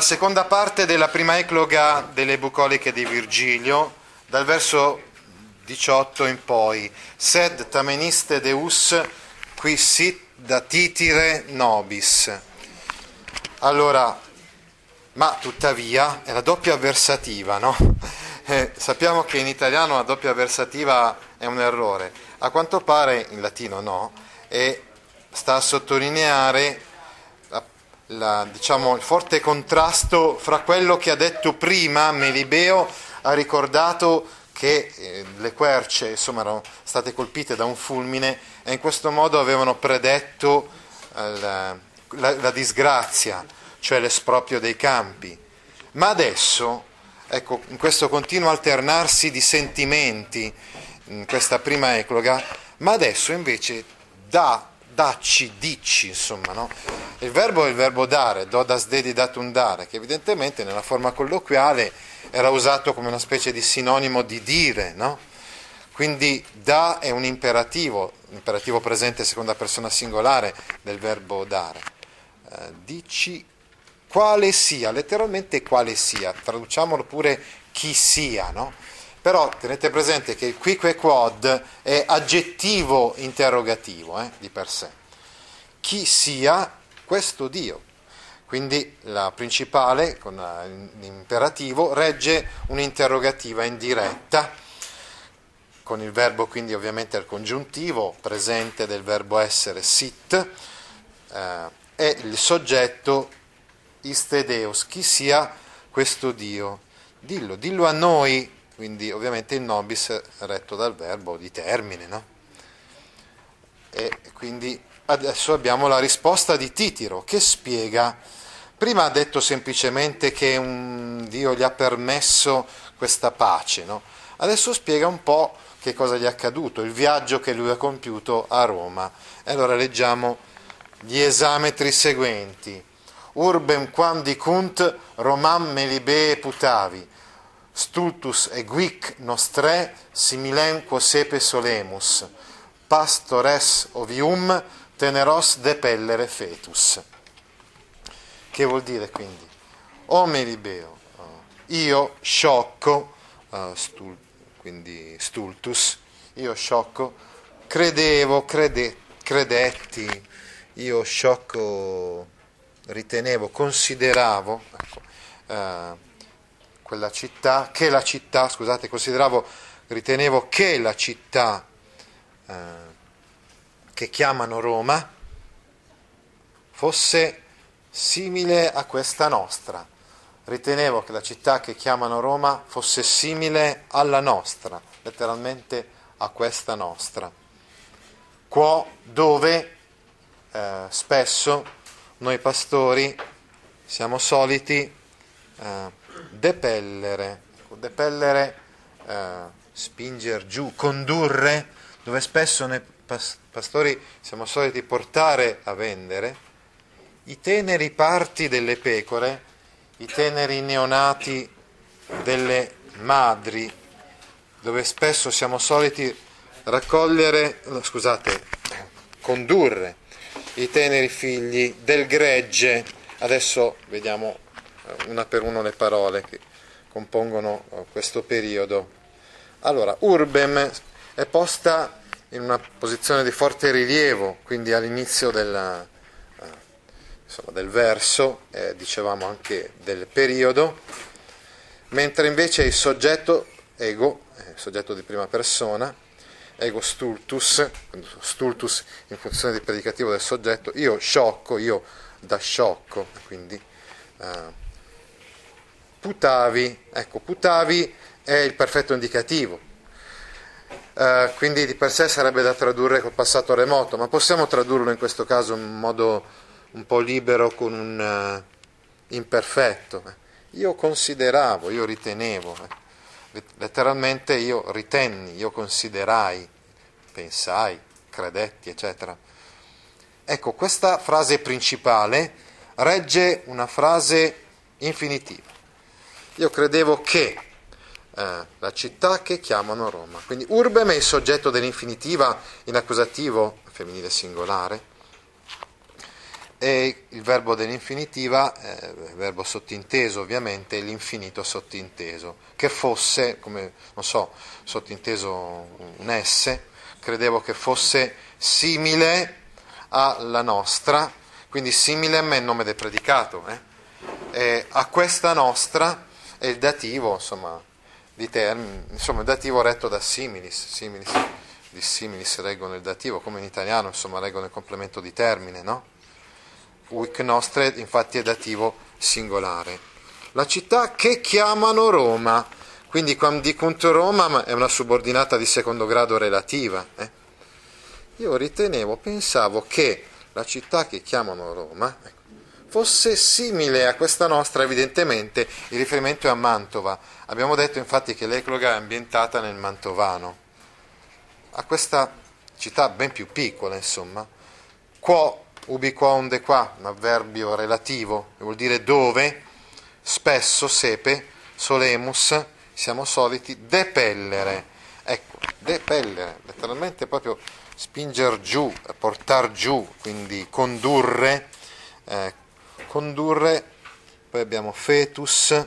Seconda parte della prima ecloga delle bucoliche di Virgilio, dal verso 18 in poi. Sed tameniste deus qui sit da titire nobis. Allora, ma tuttavia è la doppia avversativa, no? Eh, sappiamo che in italiano la doppia avversativa è un errore, a quanto pare in latino no, e sta a sottolineare la, diciamo, il forte contrasto fra quello che ha detto prima Melibeo, ha ricordato che eh, le querce insomma, erano state colpite da un fulmine e in questo modo avevano predetto eh, la, la, la disgrazia, cioè l'esproprio dei campi. Ma adesso, ecco, in questo continuo alternarsi di sentimenti, in questa prima ecloga, ma adesso invece dà dacci, dici, insomma, no? Il verbo è il verbo dare, dodas dedi datum dare, che evidentemente nella forma colloquiale era usato come una specie di sinonimo di dire, no? Quindi da è un imperativo, imperativo presente seconda persona singolare del verbo dare. Eh, dici quale sia, letteralmente quale sia, traduciamolo pure chi sia, no? Però tenete presente che il quique quod è aggettivo interrogativo eh, di per sé. Chi sia questo Dio? Quindi la principale, con l'imperativo, regge un'interrogativa indiretta, con il verbo quindi ovviamente al congiuntivo, presente del verbo essere sit, eh, e il soggetto istedeus, chi sia questo Dio? Dillo, dillo a noi, quindi ovviamente il nobis retto dal verbo di termine, no? E quindi adesso abbiamo la risposta di Titiro che spiega, prima ha detto semplicemente che Dio gli ha permesso questa pace, no? Adesso spiega un po' che cosa gli è accaduto, il viaggio che lui ha compiuto a Roma. E allora leggiamo gli esametri seguenti. Urbem quam dicunt Romam melibee putavi, stultus eguic nostre similem quo sepe solemus, pastores ovium teneros depellere fetus. Che vuol dire quindi? O melibeo, io sciocco, uh, stul, quindi stultus, io sciocco, credevo, crede, credetti, io sciocco ritenevo, consideravo, ecco, uh, quella città, che la città, scusate, consideravo, ritenevo che la città eh, che chiamano Roma fosse simile a questa nostra. Ritenevo che la città che chiamano Roma fosse simile alla nostra, letteralmente a questa nostra. Qua dove eh, spesso noi pastori siamo soliti eh, depellere, depellere, eh, spingere giù, condurre, dove spesso noi pastori siamo soliti portare a vendere, i teneri parti delle pecore, i teneri neonati delle madri, dove spesso siamo soliti raccogliere, scusate, condurre i teneri figli del gregge. Adesso vediamo una per una le parole che compongono eh, questo periodo. Allora, urbem è posta in una posizione di forte rilievo, quindi all'inizio della, eh, insomma, del verso, eh, dicevamo anche del periodo, mentre invece il soggetto ego, il soggetto di prima persona, ego stultus, stultus in funzione di predicativo del soggetto, io sciocco, io da sciocco, quindi eh, putavi, ecco, putavi è il perfetto indicativo, uh, quindi di per sé sarebbe da tradurre col passato remoto, ma possiamo tradurlo in questo caso in modo un po' libero con un uh, imperfetto. Io consideravo, io ritenevo, eh. letteralmente io ritenni, io considerai, pensai, credetti, eccetera. Ecco, questa frase principale regge una frase infinitiva. Io credevo che eh, la città che chiamano Roma. Quindi urbem è il soggetto dell'infinitiva in accusativo femminile singolare e il verbo dell'infinitiva, eh, verbo sottinteso ovviamente, l'infinito sottinteso, che fosse, come non so, sottinteso un S, credevo che fosse simile alla nostra, quindi simile a me è il nome del predicato, eh? A questa nostra è il dativo, insomma, termini, insomma il dativo retto da similis, similis, di similis reggono il dativo, come in italiano, insomma, reggono il complemento di termine, no? Uic nostre infatti è dativo singolare. La città che chiamano Roma, quindi quando dicunt Roma è una subordinata di secondo grado relativa. Eh? Io ritenevo, pensavo che la città che chiamano Roma ecco, fosse simile a questa nostra, evidentemente il riferimento è a Mantova. Abbiamo detto infatti che l'Ecloga è ambientata nel Mantovano, a questa città ben più piccola, insomma. Quo ubi qua onde qua, un avverbio relativo, vuol dire dove, spesso, sepe, solemus, siamo soliti depellere. Ecco, depellere, letteralmente proprio spinger giù, portar giù, quindi condurre, eh, condurre, poi abbiamo fetus,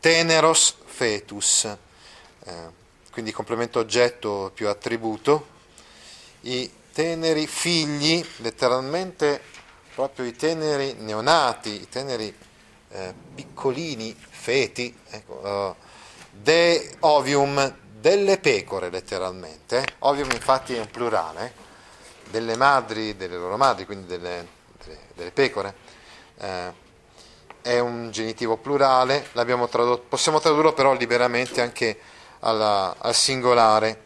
teneros fetus, eh, quindi complemento oggetto più attributo, i teneri figli, letteralmente proprio i teneri neonati, i teneri eh, piccolini, feti, ecco, uh, de ovium, delle pecore letteralmente, eh. ovium infatti è un plurale, eh. delle madri, delle loro madri, quindi delle, delle, delle pecore, eh, è un genitivo plurale, tradotto, possiamo tradurlo però liberamente anche alla, al singolare,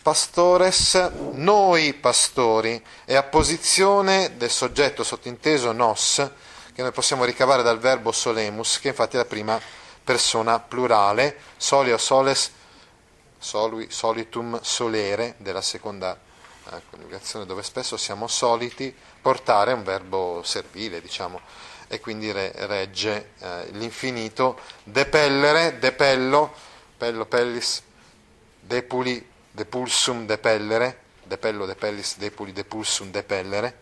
pastores, noi pastori, è apposizione del soggetto sottinteso nos, che noi possiamo ricavare dal verbo solemus, che infatti è la prima persona plurale, solio soles, solui, solitum solere, della seconda eh, coniugazione, dove spesso siamo soliti portare un verbo servile, diciamo, e quindi re, regge eh, l'infinito, depellere, depello, pello, pellis, depuli, depulsum depellere, depello depellis depuli depulsum depellere.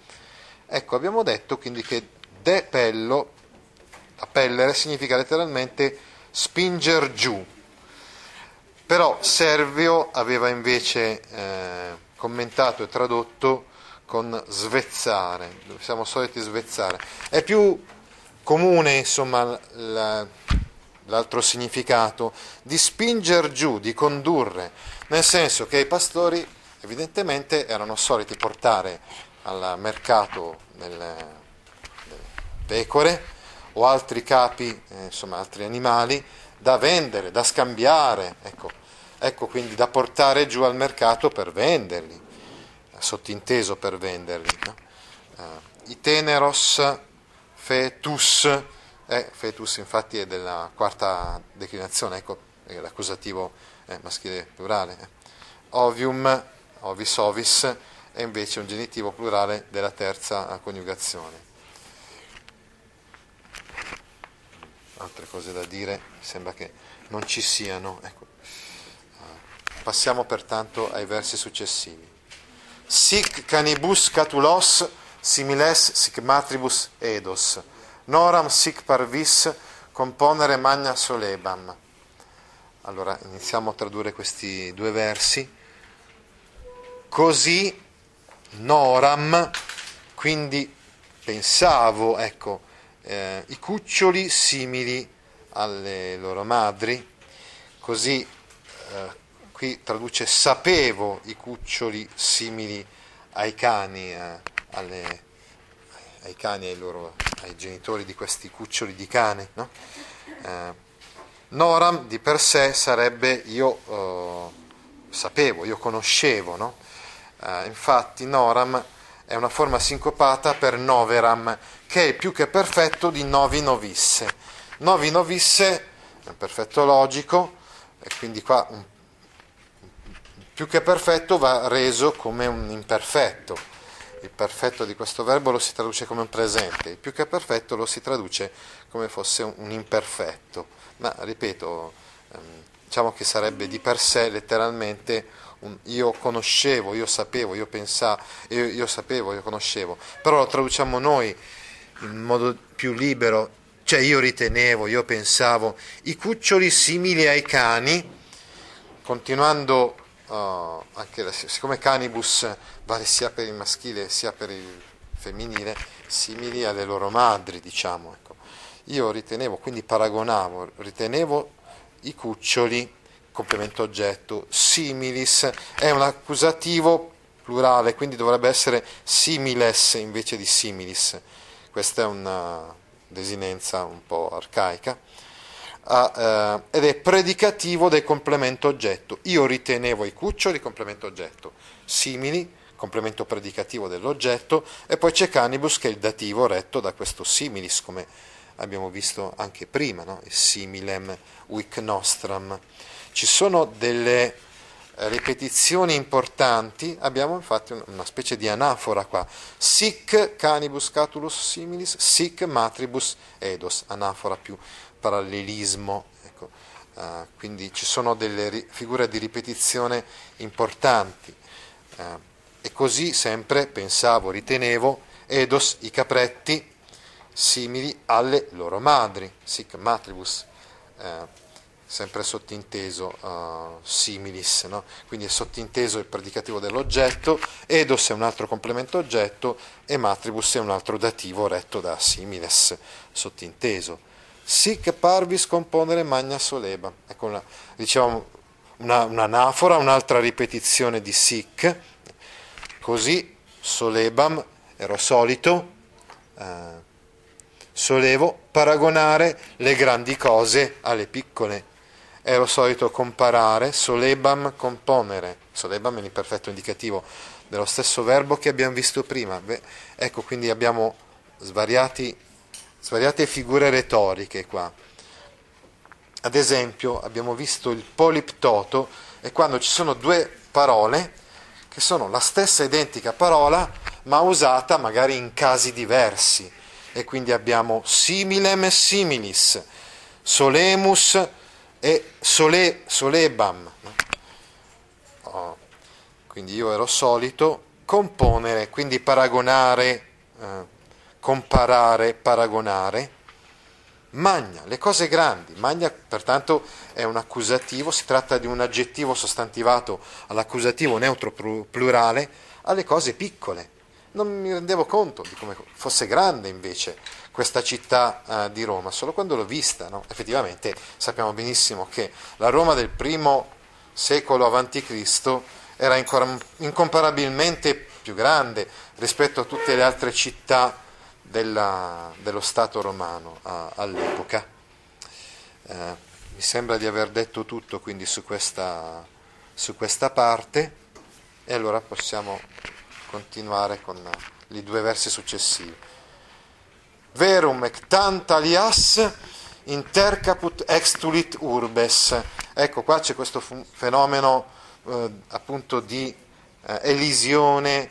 Ecco, abbiamo detto quindi che depello, appellere, significa letteralmente spinger giù. Però Servio aveva invece eh, commentato e tradotto con svezzare, siamo soliti svezzare. È più comune, insomma, la, l'altro significato di spinger giù, di condurre, nel senso che i pastori evidentemente erano soliti portare al mercato delle, delle pecore o altri capi, eh, insomma altri animali, da vendere, da scambiare, ecco, ecco quindi da portare giù al mercato per venderli, sottinteso per venderli. No? Uh, I teneros fetus, eh, fetus infatti è della quarta declinazione, ecco, è l'accusativo eh, maschile plurale. Eh. Ovium, ovis ovis, è invece un genitivo plurale della terza coniugazione. Altre cose da dire, sembra che non ci siano. Ecco. Passiamo pertanto ai versi successivi. Sic canibus catulos similes sic matribus edos, noram sic parvis componere magna solebam. Allora iniziamo a tradurre questi due versi. Così noram, quindi pensavo, ecco, eh, i cuccioli simili alle loro madri, così eh, qui traduce sapevo i cuccioli simili ai cani, eh, alle, ai cani ai, ai genitori di questi cuccioli di cane, no? Eh, Noram di per sé sarebbe io eh, sapevo, io conoscevo, no? eh, infatti Noram è una forma sincopata per Noveram, che è più che perfetto di Novi Novisse. Novi Novisse è un perfetto logico, e quindi qua un, più che perfetto va reso come un imperfetto. Il perfetto di questo verbo lo si traduce come un presente, il più che perfetto lo si traduce come fosse un imperfetto. Ma ripeto, ehm, diciamo che sarebbe di per sé letteralmente un io conoscevo, io sapevo, io pensavo, io, io sapevo, io conoscevo, però lo traduciamo noi in modo più libero, cioè io ritenevo, io pensavo, i cuccioli simili ai cani, continuando uh, anche siccome canibus vale sia per il maschile sia per il femminile, simili alle loro madri, diciamo. Ecco. Io ritenevo, quindi paragonavo, ritenevo i cuccioli, complemento oggetto, similis, è un accusativo plurale, quindi dovrebbe essere similes invece di similis. Questa è una desinenza un po' arcaica a, eh, ed è predicativo del complemento oggetto. Io ritenevo i cuccioli complemento oggetto, simili, complemento predicativo dell'oggetto, e poi c'è canibus che è il dativo retto da questo similis, come abbiamo visto anche prima, no? il similem uic nostram. Ci sono delle eh, ripetizioni importanti, abbiamo infatti una specie di anafora qua. Sic canibus catulus similis, sic matribus edos, anafora più parallelismo. Ecco. Uh, quindi ci sono delle ri- figure di ripetizione importanti. Uh, e così sempre pensavo, ritenevo, Edos, i capretti, simili alle loro madri, sic matribus, uh, sempre sottinteso similis, no? quindi è sottinteso il predicativo dell'oggetto, Edos è un altro complemento oggetto e matribus è un altro dativo retto da similes, sottinteso sic parvis componere magna soleba. Ecco, una, diciamo una, un'anafora, un'altra ripetizione di sic, così solebam, ero solito, eh, solevo paragonare le grandi cose alle piccole. Ero solito comparare, solebam componere, solebam è l'imperfetto indicativo dello stesso verbo che abbiamo visto prima. Beh, ecco, quindi abbiamo svariati svariate figure retoriche qua. Ad esempio abbiamo visto il poliptoto e quando ci sono due parole che sono la stessa identica parola ma usata magari in casi diversi e quindi abbiamo similem e similis, solemus e sole, solebam. Oh, quindi io ero solito componere, quindi paragonare. Eh, comparare, paragonare. Magna, le cose grandi. Magna, pertanto, è un accusativo, si tratta di un aggettivo sostantivato all'accusativo neutro plurale alle cose piccole. Non mi rendevo conto di come fosse grande invece questa città uh, di Roma, solo quando l'ho vista. No? Effettivamente sappiamo benissimo che la Roma del primo secolo a.C. era incomparabilmente più grande rispetto a tutte le altre città della, dello Stato romano a, all'epoca. Eh, mi sembra di aver detto tutto quindi su questa, su questa parte e allora possiamo continuare con i due versi successivi. Verum ectant alias intercaput extulit urbes. Ecco, qua c'è questo fenomeno eh, appunto di eh, elisione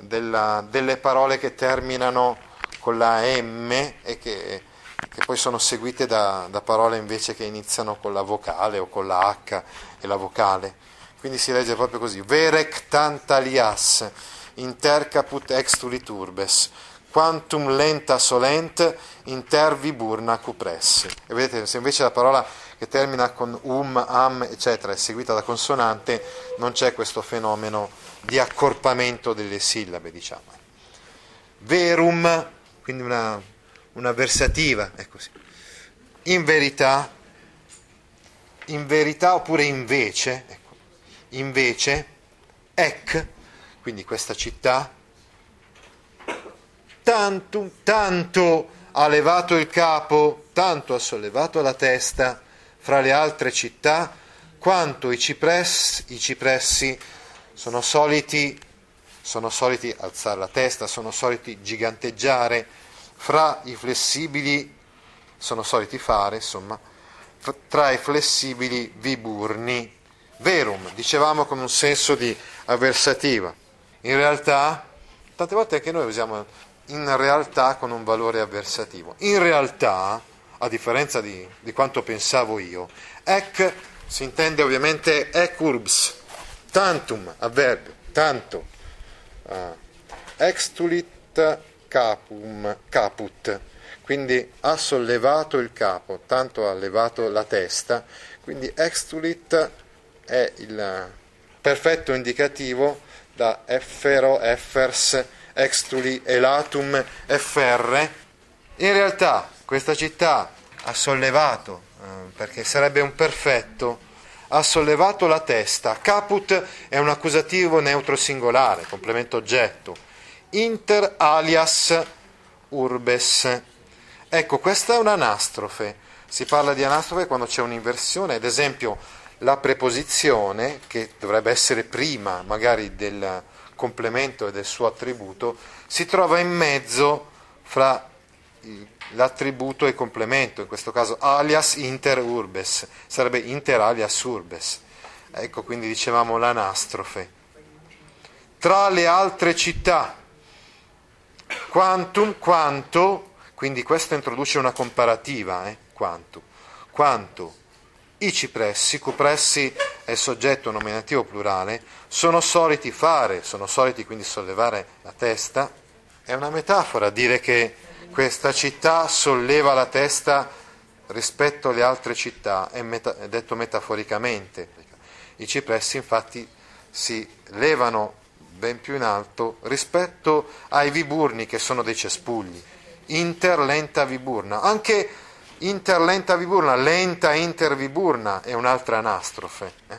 della, delle parole che terminano con la M e che, che poi sono seguite da, da, parole invece che iniziano con la vocale o con la H e la vocale. Quindi si legge proprio così, verec tantalias intercaput extulit urbes, quantum lenta solent intervi burna cupres. E vedete, se invece la parola che termina con um, am, eccetera, è seguita da consonante, non c'è questo fenomeno di accorpamento delle sillabe, diciamo. Verum quindi una, una versativa, è così. In verità, in verità oppure invece, ecco, invece, ec, quindi questa città, tanto, tanto ha levato il capo, tanto ha sollevato la testa fra le altre città, quanto i, cipress, i cipressi sono soliti sono soliti alzare la testa, sono soliti giganteggiare, fra i flessibili sono soliti fare, insomma, tra i flessibili viburni. Verum, dicevamo con un senso di avversativa. In realtà, tante volte anche noi usiamo in realtà con un valore avversativo. In realtà, a differenza di, di quanto pensavo io, ec si intende ovviamente ec urbs, tantum, avverbio, tanto, uh, extulit capum, caput, quindi ha sollevato il capo, tanto ha levato la testa, quindi extulit è il perfetto indicativo da effero, effers, extuli, elatum, efferre. In realtà questa città ha sollevato, eh, perché sarebbe un perfetto, ha sollevato la testa. Caput è un accusativo neutro singolare, complemento oggetto. Inter alias urbes. Ecco, questa è un'anastrofe. Si parla di anastrofe quando c'è un'inversione, ad esempio la preposizione, che dovrebbe essere prima magari del complemento e del suo attributo, si trova in mezzo fra l'attributo e complemento, in questo caso alias inter urbes, sarebbe inter alias urbes. Ecco quindi dicevamo l'anastrofe. Tra le altre città, quantum, quanto, quindi questo introduce una comparativa, eh, quanto, quanto i cipressi, cupressi è soggetto nominativo plurale, sono soliti fare, sono soliti quindi sollevare la testa, è una metafora dire che questa città solleva la testa rispetto alle altre città, è, meta- detto metaforicamente. I cipressi infatti si levano ben più in alto rispetto ai viburni che sono dei cespugli. Interlenta viburna. Anche interlenta viburna, lenta interviburna è un'altra anastrofe. Eh?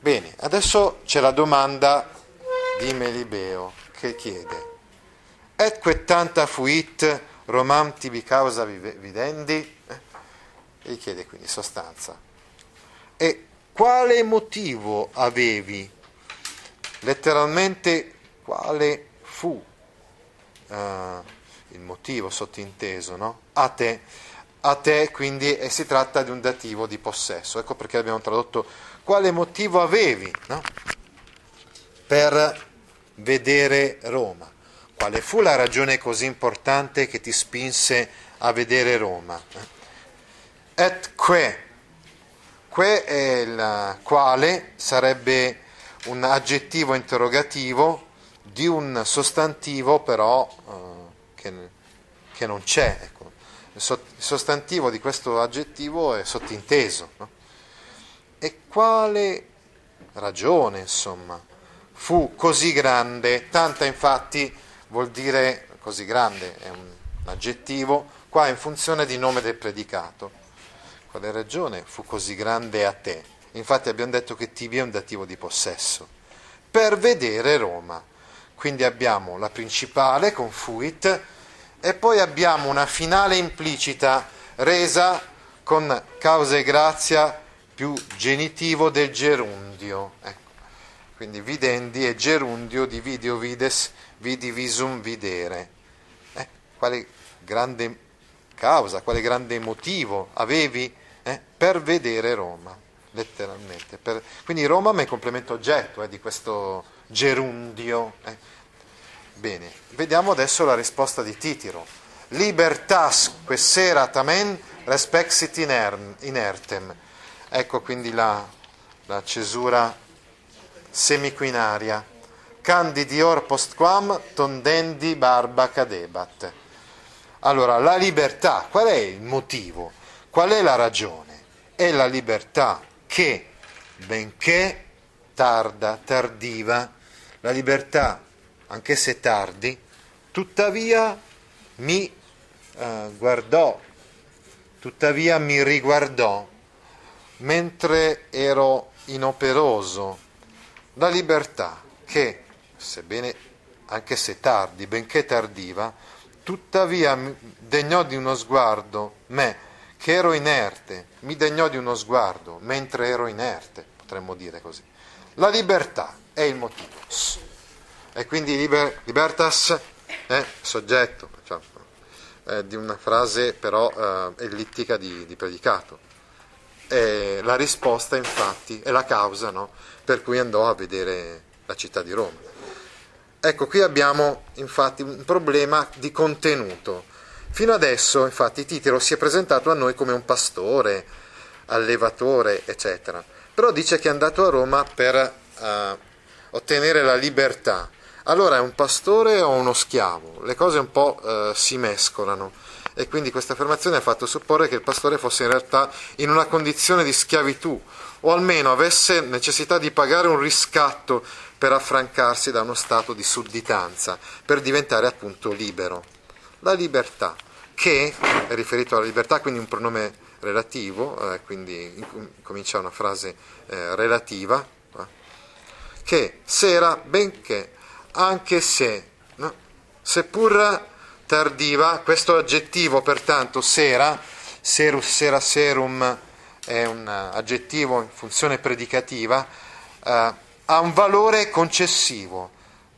Bene, adesso c'è la domanda di Melibeo che chiede Etque tanta fuit romam tibi causa videndi? E gli chiede quindi sostanza. E quale motivo avevi? Letteralmente quale fu uh, il motivo sottinteso, no? A te. A te quindi e si tratta di un dativo di possesso. Ecco perché abbiamo tradotto quale motivo avevi no? per vedere Roma. Quale fu la ragione così importante che ti spinse a vedere Roma? Et que. Que è il quale sarebbe un aggettivo interrogativo di un sostantivo però eh, che, che, non c'è. Ecco. Il sostantivo di questo aggettivo è sottinteso. No? E quale ragione, insomma, fu così grande, tanta infatti vuol dire così grande, è un aggettivo, qua in funzione di nome del predicato. Quale ragione fu così grande a te? Infatti abbiamo detto che tibi è un dativo di possesso. Per vedere Roma. Quindi abbiamo la principale con fuit e poi abbiamo una finale implicita resa con causa e grazia più genitivo del gerundio. Ecco. Quindi videndi e gerundio di video vides vidi visum videre. Eh, quale grande causa, quale grande motivo avevi eh, per vedere Roma, letteralmente. Per, quindi Roma è complemento oggetto eh, di questo gerundio. Eh. Bene, vediamo adesso la risposta di Titiro. Libertas quessera tamen respexit inertem. Ecco quindi la, la cesura semiquinaria candidior postquam tondendi barba cadebat. Allora, la libertà, qual è il motivo? Qual è la ragione? È la libertà che, benché tarda, tardiva, la libertà, anche se tardi, tuttavia mi eh, guardò, tuttavia mi riguardò mentre ero inoperoso. La libertà che sebbene anche se tardi, benché tardiva, tuttavia degnò di uno sguardo me, che ero inerte, mi degnò di uno sguardo mentre ero inerte, potremmo dire così. La libertà è il motivo. E quindi liber, libertas è soggetto, cioè, è di una frase però eh, ellittica di, di predicato. E la risposta infatti è la causa no, per cui andò a vedere la città di Roma. Ecco, qui abbiamo infatti un problema di contenuto. Fino adesso, infatti, Titero si è presentato a noi come un pastore, allevatore, eccetera. Però dice che è andato a Roma per uh, ottenere la libertà, allora è un pastore o uno schiavo? Le cose un po' uh, si mescolano e quindi questa affermazione ha fatto supporre che il pastore fosse in realtà in una condizione di schiavitù o almeno avesse necessità di pagare un riscatto per affrancarsi da uno stato di sudditanza, per diventare appunto libero. La libertà, che è riferito alla libertà, quindi un pronome relativo, eh, quindi comincia una frase eh, relativa, eh, che sera, benché, anche se, no? seppur tardiva, questo aggettivo pertanto sera, serus, sera, serum, è un aggettivo in funzione predicativa, eh, ha un valore concessivo,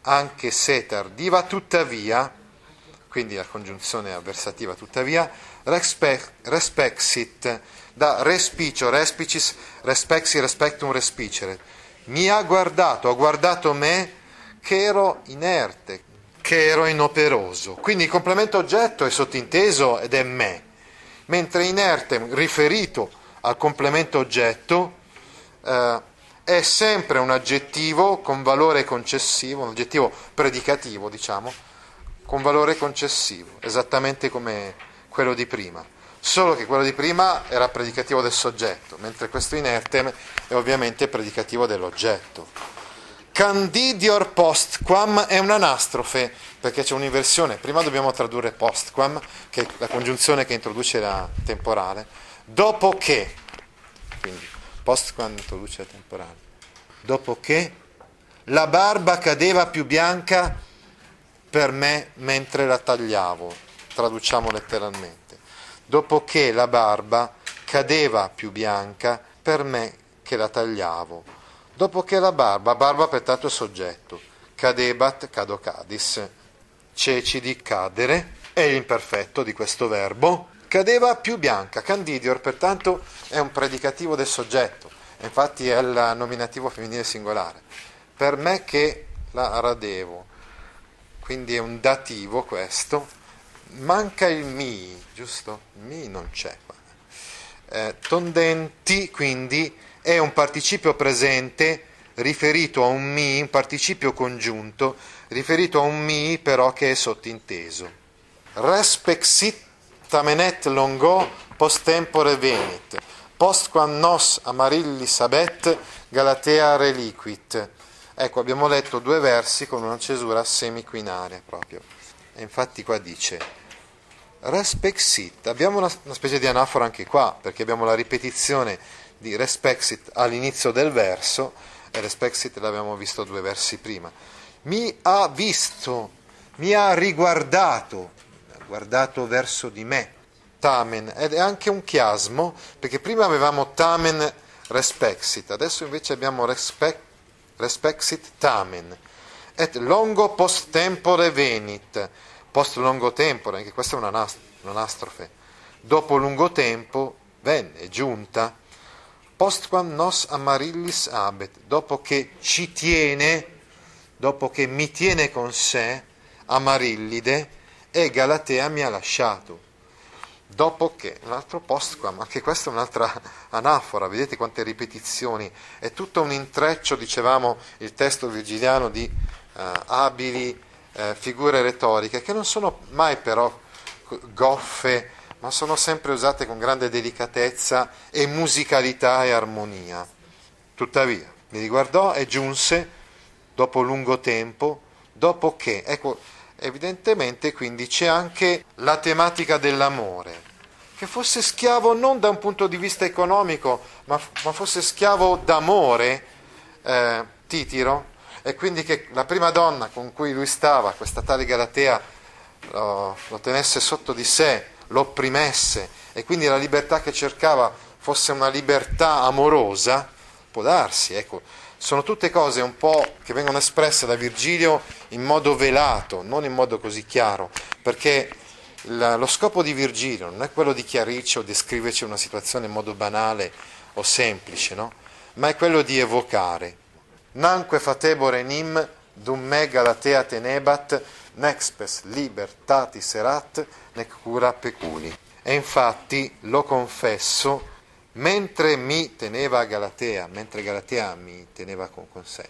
anche se tardiva, tuttavia, quindi la congiunzione avversativa tuttavia, respexit, da respicio, respicis, respexi, respectum, respicere. Mi ha guardato, ha guardato me che ero inerte, che ero inoperoso. Quindi il complemento oggetto è sottinteso ed è me, mentre inerte, riferito al complemento oggetto, eh, è sempre un aggettivo con valore concessivo, un aggettivo predicativo, diciamo, con valore concessivo, esattamente come quello di prima. Solo che quello di prima era predicativo del soggetto, mentre questo inertem è ovviamente predicativo dell'oggetto. Candidior postquam è un'anastrofe, perché c'è un'inversione. Prima dobbiamo tradurre postquam, che è la congiunzione che introduce la temporale, dopo che. Quindi post quando introduce la temporale, dopo che la barba cadeva più bianca per me mentre la tagliavo, traduciamo letteralmente, dopo che la barba cadeva più bianca per me che la tagliavo, dopo che la barba, barba pertanto è soggetto, cadebat, cadocadis, ceci cadere, è l'imperfetto di questo verbo, cadeva più bianca. Candidior, pertanto, è un predicativo del soggetto, infatti è il nominativo femminile singolare. Per me che la radevo, quindi è un dativo questo, manca il mi, giusto? Mi non c'è. Eh, tondenti, quindi, è un participio presente riferito a un mi, un participio congiunto, riferito a un mi però che è sottinteso. Respexit tamenet longo post tempore venit, postquam nos amarillis abet Galatea reliquit. Ecco, abbiamo letto due versi con una cesura semiquinaria proprio. E infatti qua dice respexit. Abbiamo una, una specie di anafora anche qua, perché abbiamo la ripetizione di respexit all'inizio del verso, e respexit l'abbiamo visto due versi prima. Mi ha visto, mi ha riguardato, guardato verso di me, tamen, ed è anche un chiasmo, perché prima avevamo tamen respexit, adesso invece abbiamo respec, respexit tamen, et longo post tempore venit, post lungo tempore, anche questa è una, un'anastrofe, dopo lungo tempo venne, giunta, postquam nos amarillis abet, dopo che ci tiene, dopo che mi tiene con sé, amarillide, e Galatea mi ha lasciato. Dopo che, un altro post qua, ma anche questa è un'altra anafora, vedete quante ripetizioni, è tutto un intreccio, dicevamo, il testo virgiliano di eh, abili eh, figure retoriche, che non sono mai però goffe, ma sono sempre usate con grande delicatezza e musicalità e armonia. Tuttavia, mi riguardò e giunse, dopo lungo tempo, dopo che, ecco, evidentemente quindi c'è anche la tematica dell'amore, che fosse schiavo non da un punto di vista economico, ma, ma fosse schiavo d'amore, eh, Titiro, e quindi che la prima donna con cui lui stava, questa tale Galatea, lo, lo tenesse sotto di sé, lo opprimesse, e quindi la libertà che cercava fosse una libertà amorosa, può darsi, ecco, sono tutte cose un po' che vengono espresse da Virgilio in modo velato, non in modo così chiaro, perché lo scopo di Virgilio non è quello di chiarirci o descriverci una situazione in modo banale o semplice, no? ma è quello di evocare. Nanque fatebore nim dum me galatea tenebat, nexpes libertatis erat, nec cura peculi. E infatti lo confesso mentre mi teneva Galatea, mentre Galatea mi teneva con, con sé.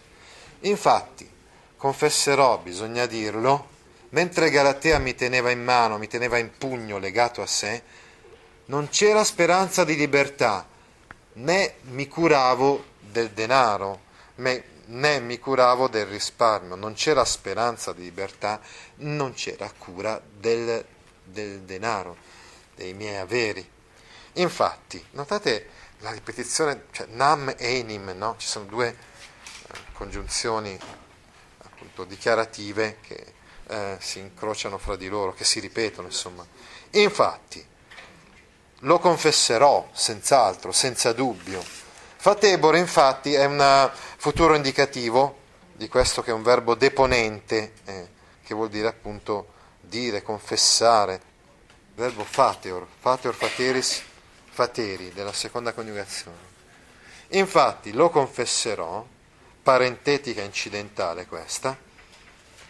Infatti, confesserò, bisogna dirlo, mentre Galatea mi teneva in mano, mi teneva in pugno legato a sé, non c'era speranza di libertà, né mi curavo del denaro, mi curavo del risparmio, non c'era speranza di libertà, non c'era cura del, del denaro, dei miei averi. Infatti, notate la ripetizione, cioè nam e enim, no? ci sono due eh, congiunzioni appunto dichiarative che eh, si incrociano fra di loro, che si ripetono, insomma. Infatti, lo confesserò senz'altro, senza dubbio. Fatebore, infatti, è un futuro indicativo di questo che è un verbo deponente, eh, che vuol dire appunto dire, confessare. Verbo fateor, fateor fateris, fateri, della seconda coniugazione. Infatti, lo confesserò, parentetica incidentale questa,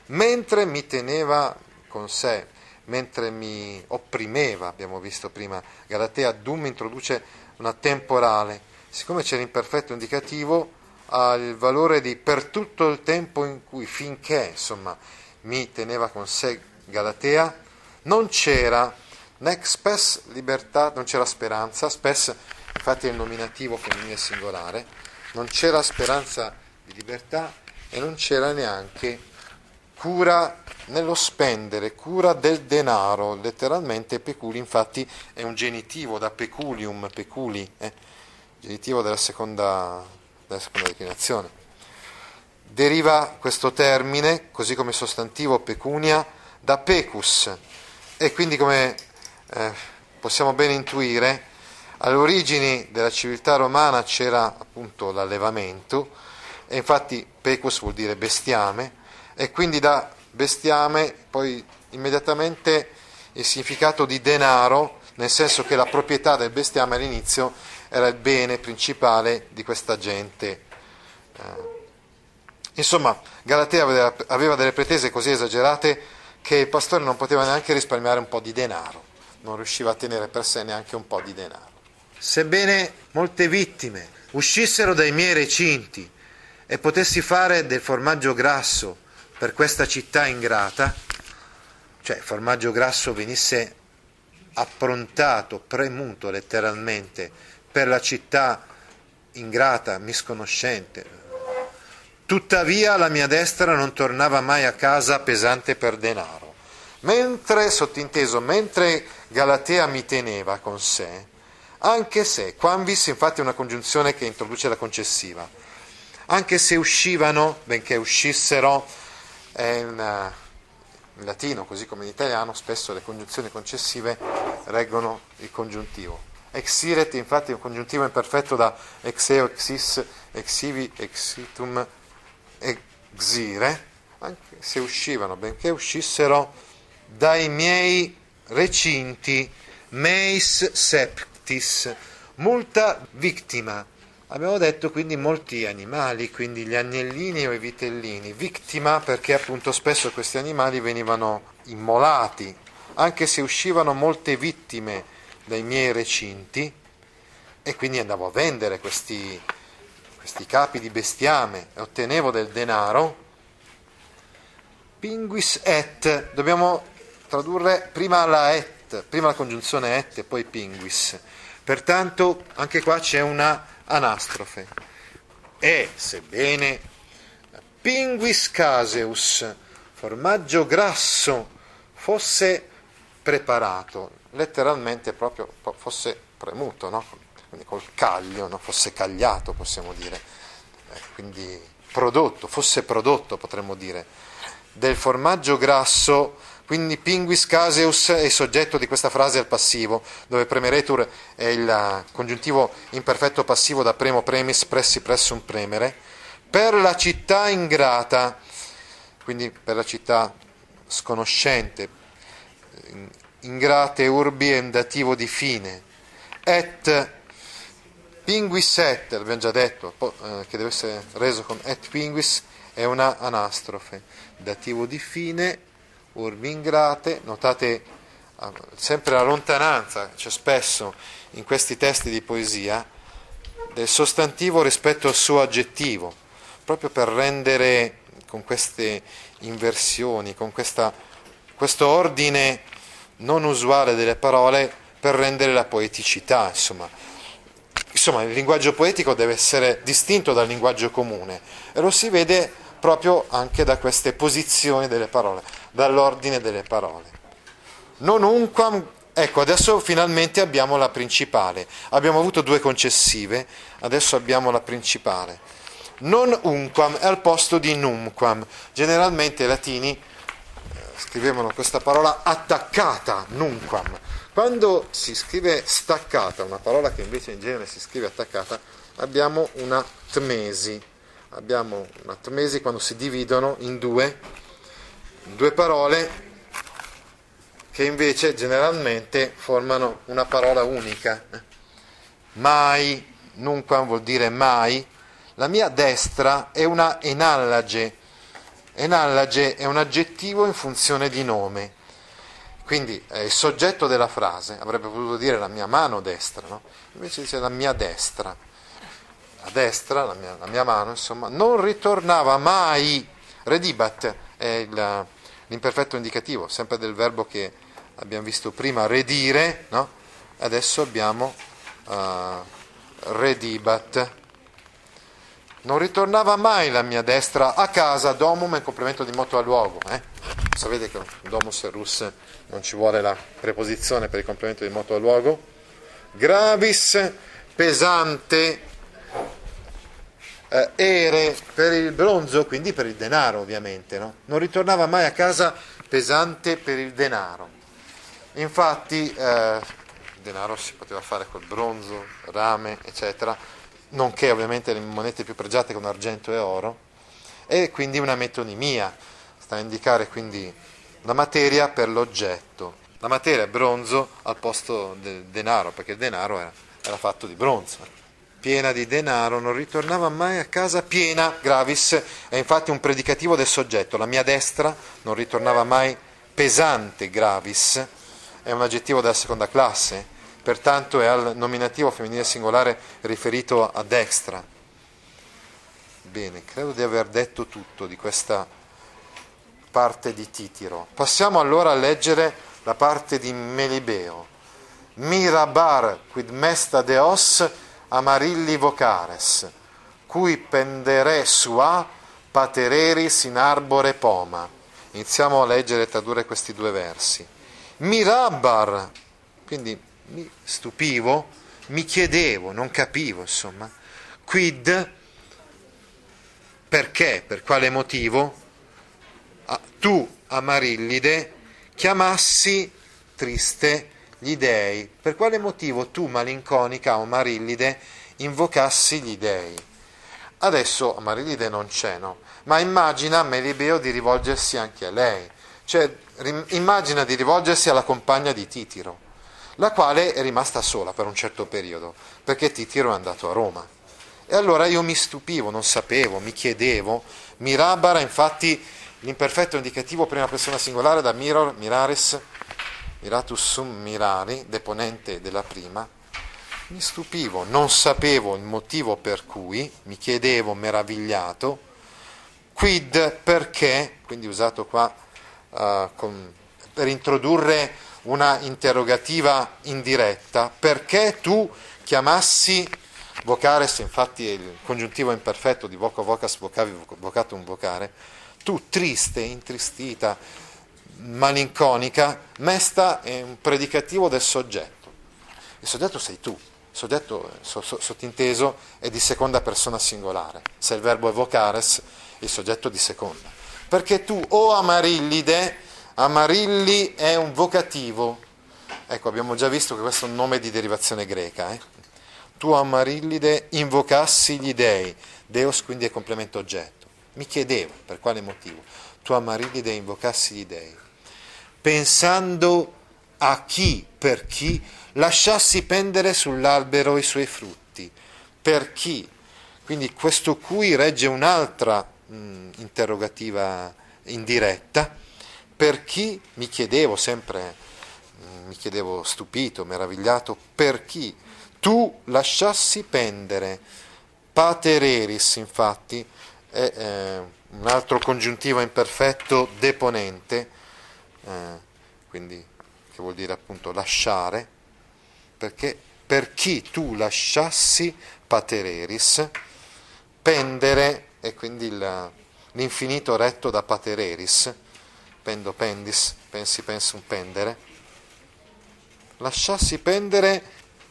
mentre mi teneva con sé, mentre mi opprimeva, abbiamo visto prima, Galatea Dum introduce una temporale, siccome c'è l'imperfetto indicativo, ha il valore di per tutto il tempo in cui, finché, insomma, mi teneva con sé Galatea, non c'era nec spes libertà, non c'era speranza, spes infatti è il nominativo femminile singolare, non c'era speranza di libertà e non c'era neanche cura nello spendere, cura del denaro, letteralmente. Peculi, infatti è un genitivo da peculium, peculi, eh, genitivo della seconda, della seconda declinazione. Deriva questo termine, così come sostantivo pecunia, da pecus e quindi come eh, possiamo ben intuire, alle origini della civiltà romana c'era appunto l'allevamento e infatti pecus vuol dire bestiame e quindi da bestiame poi immediatamente il significato di denaro, nel senso che la proprietà del bestiame all'inizio era il bene principale di questa gente. Eh, insomma, Galatea aveva delle pretese così esagerate che il pastore non poteva neanche risparmiare un po' di denaro, non riusciva a tenere per sé neanche un po' di denaro. Sebbene molte vittime uscissero dai miei recinti e potessi fare del formaggio grasso per questa città ingrata, cioè il formaggio grasso venisse approntato, premuto letteralmente per la città ingrata, misconoscente. Tuttavia la mia destra non tornava mai a casa pesante per denaro. Mentre, sottinteso, mentre Galatea mi teneva con sé, anche se, quamvis infatti è una congiunzione che introduce la concessiva, anche se uscivano, benché uscissero, in, in latino, così come in italiano, spesso le congiunzioni concessive reggono il congiuntivo. Exiret, infatti, è un congiuntivo imperfetto da exeo, exis, exivi, exitum, exire, anche se uscivano, benché uscissero dai miei recinti, meis septis, multa vittima, Abbiamo detto quindi molti animali, quindi gli agnellini o i vitellini, vittima perché appunto spesso questi animali venivano immolati, anche se uscivano molte vittime dai miei recinti e quindi andavo a vendere questi, questi capi di bestiame e ottenevo del denaro. Pinguis et, dobbiamo tradurre prima la et, prima la congiunzione et e poi pinguis. Pertanto anche qua c'è una anastrofe. E, sebbene pinguis caseus, formaggio grasso, fosse preparato, letteralmente proprio fosse premuto, no? quindi col caglio, no? fosse cagliato possiamo dire, eh, quindi prodotto, fosse prodotto potremmo dire, del formaggio grasso quindi pinguis caseus è il soggetto di questa frase al passivo, dove premeretur è il congiuntivo imperfetto passivo da premo premis pressi pressum premere, per la città ingrata, quindi per la città sconoscente, ingrate urbi è un dativo di fine, et pinguis et, l'abbiamo già detto, eh, che deve essere reso con et pinguis, è una anastrofe, dativo di fine urbi ingrate, notate sempre la lontananza, c'è spesso in questi testi di poesia, del sostantivo rispetto al suo aggettivo, proprio per rendere con queste inversioni, con questa, questo ordine non usuale delle parole, per rendere la poeticità, insomma. Insomma, il linguaggio poetico deve essere distinto dal linguaggio comune e lo si vede proprio anche da queste posizioni delle parole, dall'ordine delle parole. Non unquam, ecco, adesso finalmente abbiamo la principale. Abbiamo avuto due concessive, adesso abbiamo la principale. Non unquam è al posto di numquam. Generalmente i latini scrivevano questa parola attaccata, numquam. Quando si scrive staccata, una parola che invece in genere si scrive attaccata, abbiamo una tmesi. Abbiamo una tmesi quando si dividono in due, due parole che invece generalmente formano una parola unica. Mai, nunquam vuol dire mai, la mia destra è una enallage. Enallage è un aggettivo in funzione di nome. Quindi è il soggetto della frase, avrebbe potuto dire la mia mano destra, no? invece dice la mia destra. La destra, la mia, la mia mano, insomma, non ritornava mai. Redibat è il, l'imperfetto indicativo, sempre del verbo che abbiamo visto prima, redire, no? adesso abbiamo uh, redibat non ritornava mai la mia destra a casa, domum è complemento di moto a luogo. Eh? Sapete che domus rus non ci vuole la preposizione per il complemento di moto a luogo. Gravis, pesante, eh, ere per il bronzo, quindi per il denaro ovviamente. No? Non ritornava mai a casa pesante per il denaro. Infatti eh, il denaro si poteva fare col bronzo, rame, eccetera nonché ovviamente le monete più pregiate con argento e oro, e quindi una metonimia, sta a indicare quindi la materia per l'oggetto. La materia è bronzo al posto del denaro, perché il denaro era, era fatto di bronzo. Piena di denaro, non ritornava mai a casa piena, gravis, è infatti un predicativo del soggetto. La mia destra non ritornava mai pesante, gravis, è un aggettivo della seconda classe, pertanto è al nominativo femminile singolare riferito a destra. Bene, credo di aver detto tutto di questa parte di Titiro. Passiamo allora a leggere la parte di Melibeo. Mirabar quid mesta deos amarilli vocares, cui pendere sua patereris in arbore poma. Iniziamo a leggere e tradurre questi due versi. Mirabar, quindi mi stupivo, mi chiedevo, non capivo, insomma, quid, perché, per quale motivo tu, Amarillide, chiamassi triste gli dei, per quale motivo tu, malinconica o Amarillide, invocassi gli dei. Adesso Amarillide non c'è, no? Ma immagina Melibeo di rivolgersi anche a lei, cioè immagina di rivolgersi alla compagna di Titiro la quale è rimasta sola per un certo periodo, perché Titiro è andato a Roma. E allora io mi stupivo, non sapevo, mi chiedevo, mirabara, infatti l'imperfetto indicativo prima persona singolare da miror, miraris, miratus sum mirari, deponente della prima, mi stupivo, non sapevo il motivo per cui, mi chiedevo meravigliato, quid perché, quindi usato qua uh, con, per introdurre una interrogativa indiretta, perché tu chiamassi vocares, infatti è il congiuntivo imperfetto di voco vocas vocavi vocatum vocare, tu triste, intristita, malinconica, mesta è un predicativo del soggetto. Il soggetto sei tu, il soggetto sottinteso è di seconda persona singolare, se il verbo è vocares, il soggetto di seconda. Perché tu, o amarillide, Amarilli è un vocativo. Ecco, abbiamo già visto che questo è un nome di derivazione greca. Eh? Tu Amarillide invocassi gli dei. Deus quindi è complemento oggetto. Mi chiedevo per quale motivo. Tu Amarillide invocassi gli dei. Pensando a chi, per chi, lasciassi pendere sull'albero i suoi frutti. Per chi? Quindi questo cui regge un'altra mh, interrogativa indiretta per chi, mi chiedevo sempre mi chiedevo stupito, meravigliato, per chi tu lasciassi pendere. Patereris, infatti, è eh, un altro congiuntivo imperfetto deponente, eh, quindi che vuol dire appunto lasciare, perché per chi tu lasciassi patereris, pendere, e quindi il, l'infinito retto da patereris, pendo pendis, pensi pensum pendere, lasciassi pendere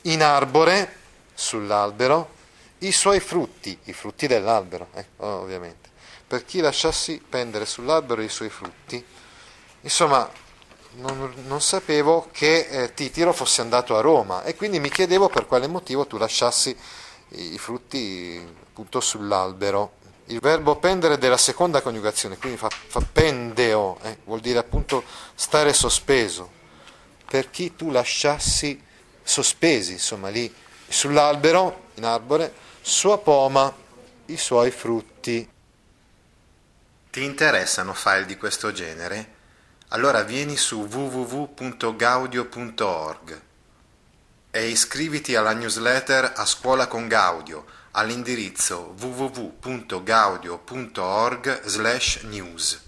in arbore, sull'albero, i suoi frutti, i frutti dell'albero, eh, ovviamente. Per chi lasciassi pendere sull'albero i suoi frutti, insomma, non, non sapevo che eh, Titiro fosse andato a Roma e quindi mi chiedevo per quale motivo tu lasciassi i, frutti appunto sull'albero. Il verbo pendere della seconda coniugazione, quindi fa, fa pendeo, eh, vuol dire appunto stare sospeso. Per chi tu lasciassi sospesi, insomma, lì sull'albero, in arbore, sua poma, i suoi frutti. Ti interessano file di questo genere? Allora vieni su www.gaudio.org e iscriviti alla newsletter A Scuola con Gaudio all'indirizzo www.gaudio.org/news.